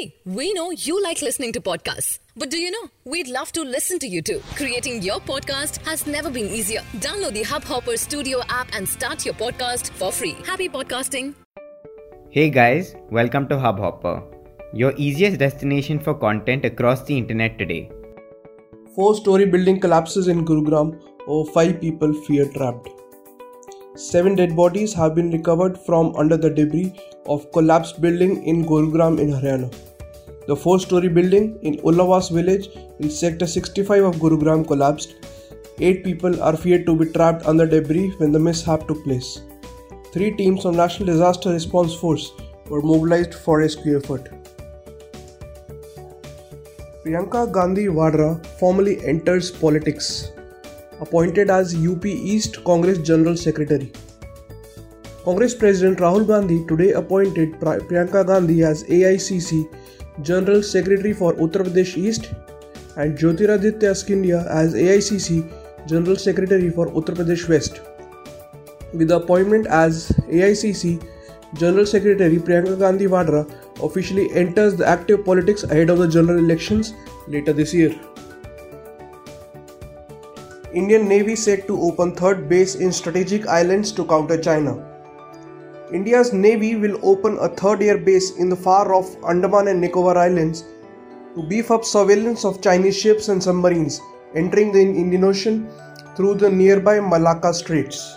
See, we know you like listening to podcasts. But do you know? We'd love to listen to you too. Creating your podcast has never been easier. Download the Hubhopper Studio app and start your podcast for free. Happy podcasting. Hey guys, welcome to Hubhopper, your easiest destination for content across the internet today. Four story building collapses in Gurugram, over five people fear trapped. Seven dead bodies have been recovered from under the debris of collapsed building in Gurugram in Haryana. The four-story building in Ullawas village in sector 65 of Gurugram collapsed. Eight people are feared to be trapped under debris when the mishap took place. Three teams of National Disaster Response Force were mobilized for rescue effort. Priyanka Gandhi Vadra formally enters politics appointed as UP East Congress General Secretary. Congress President Rahul Gandhi today appointed Priyanka Gandhi as AICC General Secretary for Uttar Pradesh East and Jyotiraditya Scindia as AICC General Secretary for Uttar Pradesh West. With the appointment as AICC General Secretary Priyanka Gandhi Vadra officially enters the active politics ahead of the general elections later this year. Indian Navy set to open third base in strategic islands to counter China. India's Navy will open a third air base in the far off Andaman and Nicobar Islands to beef up surveillance of Chinese ships and submarines entering the Indian Ocean through the nearby Malacca Straits.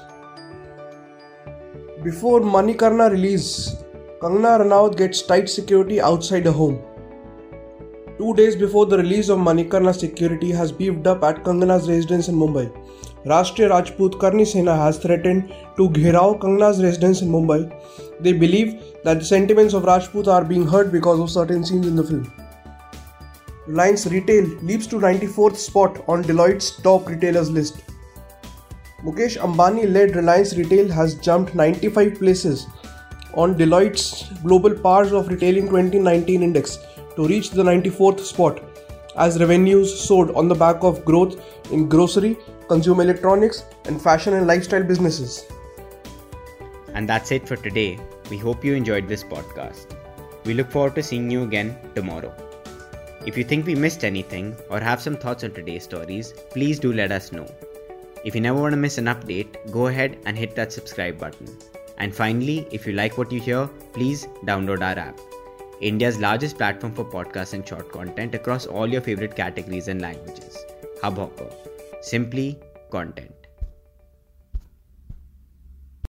Before Manikarnika release, Kangana Ranaut gets tight security outside her home. Two days before the release of Manikarnika, security has beefed up at Kangana's residence in Mumbai. Rashtriya Rajput Karni Sena has threatened to gherao Kangana's residence in Mumbai. They believe that the sentiments of Rajput are being hurt because of certain scenes in the film. Reliance Retail leaps to 94th spot on Deloitte's top retailers list. Mukesh Ambani led Reliance Retail has jumped 95 places on Deloitte's Global Powers of Retailing 2019 index to reach the 94th spot as revenues soared on the back of growth in grocery, consumer electronics, and fashion and lifestyle businesses. And that's it for today. We hope you enjoyed this podcast. We look forward to seeing you again tomorrow. If you think we missed anything or have some thoughts on today's stories, please do let us know. If you never want to miss an update, go ahead and hit that subscribe button. And finally, if you like what you hear, please download our app. India's largest platform for podcasts and short content across all your favorite categories and languages. Hubhopper. Simply content.